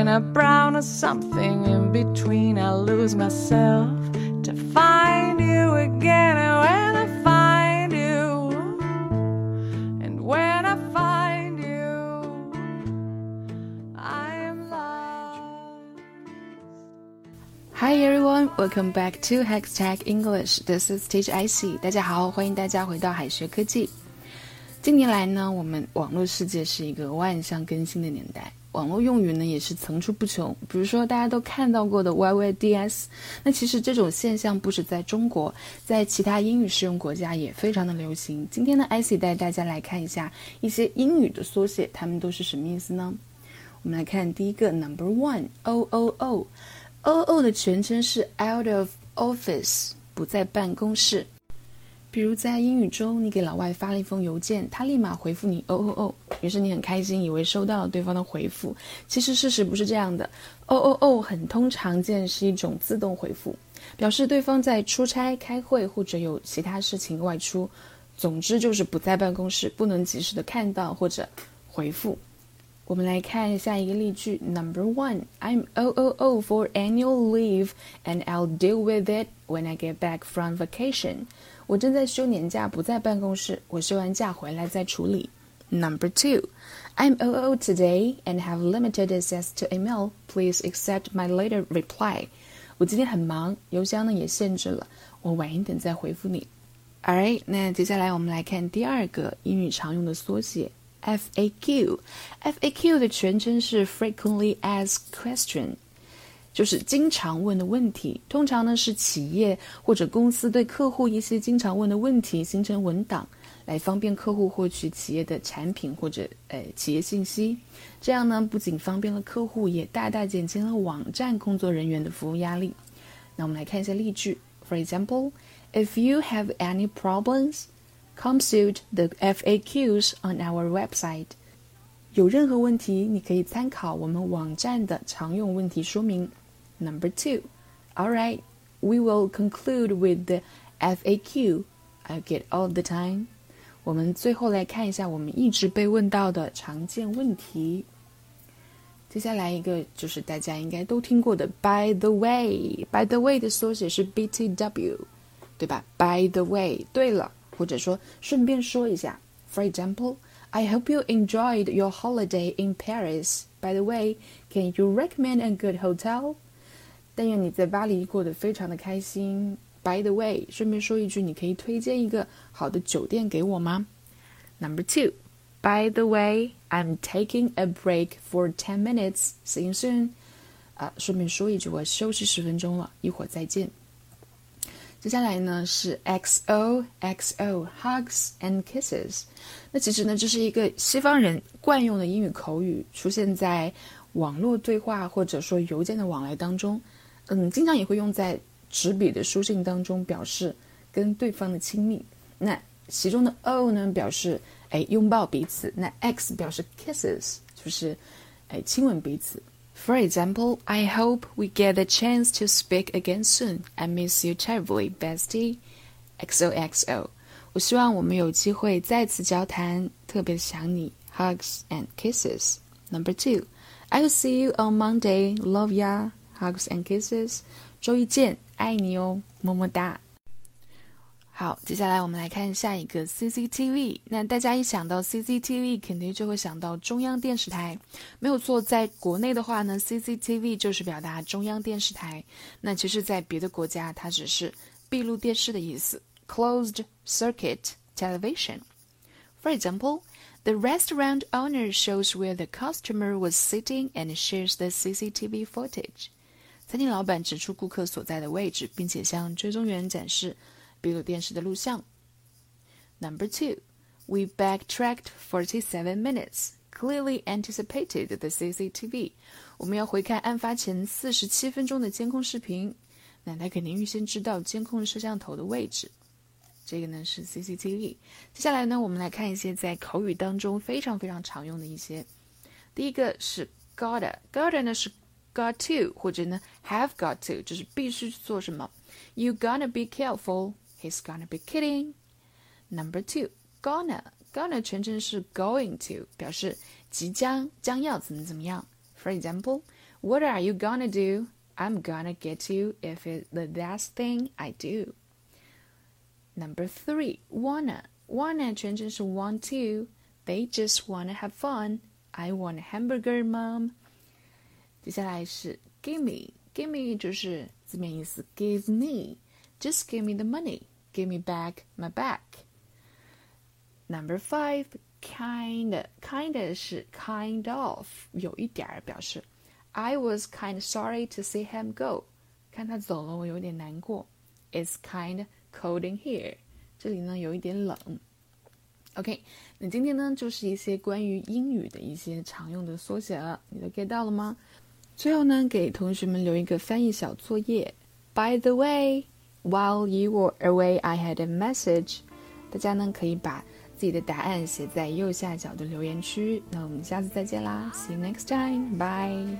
and a brown or something in between. I lose myself to find you again. And when I find you, and when I find you, I am lost. Hi everyone, welcome back to Hextech English. This is Teacher Icy. 大家好，欢迎大家回到海学科技。近年来呢，我们网络世界是一个万象更新的年代， 网络用语呢也是层出不穷。比如说大家都看到过的 YYDS，那其实这种现象不止在中国，在其他英语适用国家也非常的流行。今天呢，Icy 带大家来看一下一些英语的缩写，它们都是什么意思呢？我们来看第一个 Number One，O O O，O O 的全称是 Out of Office，不在办公室。比如在英语中，你给老外发了一封邮件，他立马回复你哦哦哦，于是你很开心，以为收到了对方的回复。其实事实不是这样的，哦哦哦很通常见是一种自动回复，表示对方在出差、开会或者有其他事情外出，总之就是不在办公室，不能及时的看到或者回复。我们来看下一个例句，Number one, I'm O O O for annual leave, and I'll deal with it when I get back from vacation. 我正在休年假，不在办公室。我休完假回来再处理。Number two, I'm O O today and have limited access to email. Please accept my later reply. 我今天很忙，邮箱呢也限制了，我晚一点再回复你。Alright，那接下来我们来看第二个英语常用的缩写 FAQ。FAQ 的全称是 Frequently Asked Question。就是经常问的问题，通常呢是企业或者公司对客户一些经常问的问题形成文档，来方便客户获取企业的产品或者呃企业信息。这样呢不仅方便了客户，也大大减轻了网站工作人员的服务压力。那我们来看一下例句，For example, if you have any problems, consult the FAQs on our website. 有任何问题，你可以参考我们网站的常用问题说明。Number two, all right, we will conclude with the FAQ. I get all the time. 我们最后来看一下我们一直被问到的常见问题。接下来一个就是大家应该都听过的 By the way. By the way 的缩写是 BTW，对吧？By the way，对了，或者说顺便说一下。For example, I hope you enjoyed your holiday in Paris. By the way, can you recommend a good hotel? 但愿你在巴黎过得非常的开心。By the way，顺便说一句，你可以推荐一个好的酒店给我吗？Number two. By the way, I'm taking a break for ten minutes. See you soon. 啊，顺便说一句，我休息十分钟了，一会儿再见。接下来呢是 XO XO hugs and kisses。那其实呢，这是一个西方人惯用的英语口语，出现在网络对话或者说邮件的往来当中。嗯，经常也会用在纸笔的书信当中，表示跟对方的亲密。那其中的 O 呢，表示哎拥抱彼此；那 X 表示 kisses，就是哎亲吻彼此。For example, I hope we get a chance to speak again soon. I miss you terribly, bestie. XOXO. 我希望我们有机会再次交谈，特别想你。Hugs and kisses. Number two. I'll see you on Monday. Love ya. Hugs and kisses. 周一见，爱你哦，么么哒。好，接下来我们来看下一个 CCTV。那大家一想到 CCTV，肯定就会想到中央电视台，没有错。在国内的话呢，CCTV 就是表达中央电视台。那其实，在别的国家，它只是闭路电视的意思，Closed Circuit Television。For example, the restaurant owner shows where the customer was sitting and shares the CCTV footage。 餐厅老板指出顾客所在的位置，并且向追踪员展示。闭路电视的录像。Number two, we backtracked forty-seven minutes, clearly anticipated the CCTV. 我们要回看案发前四十七分钟的监控视频，那他肯定预先知道监控摄像头的位置。这个呢是 CCTV。接下来呢，我们来看一些在口语当中非常非常常用的一些。第一个是 gotta，gotta 呢是 got to 或者呢 have got to，就是必须做什么。You gotta be careful。He's gonna be kidding. Number two, gonna gonna 全称是 going to，表示即将将要怎么怎么样。For example, What are you gonna do? I'm gonna get you if it's the last thing I do. Number three, wanna. Wanna 全称是 want to. They just wanna have fun. I want a hamburger, mom. 接下来是 give me，give me 就是字面意思 give me. Just give me the money. Give me back my back. Number five, kind. Kind 是 kind of 有一点儿表示。I was kind sorry to see him go. 看他走了，我有点难过。It's kind cold in here. 这里呢有一点冷。OK，那今天呢就是一些关于英语的一些常用的缩写了，你都 get 到了吗？最后呢，给同学们留一个翻译小作业。By the way, while you were away, I had a message。大家呢可以把自己的答案写在右下角的留言区。那我们下次再见啦，See you next time. Bye.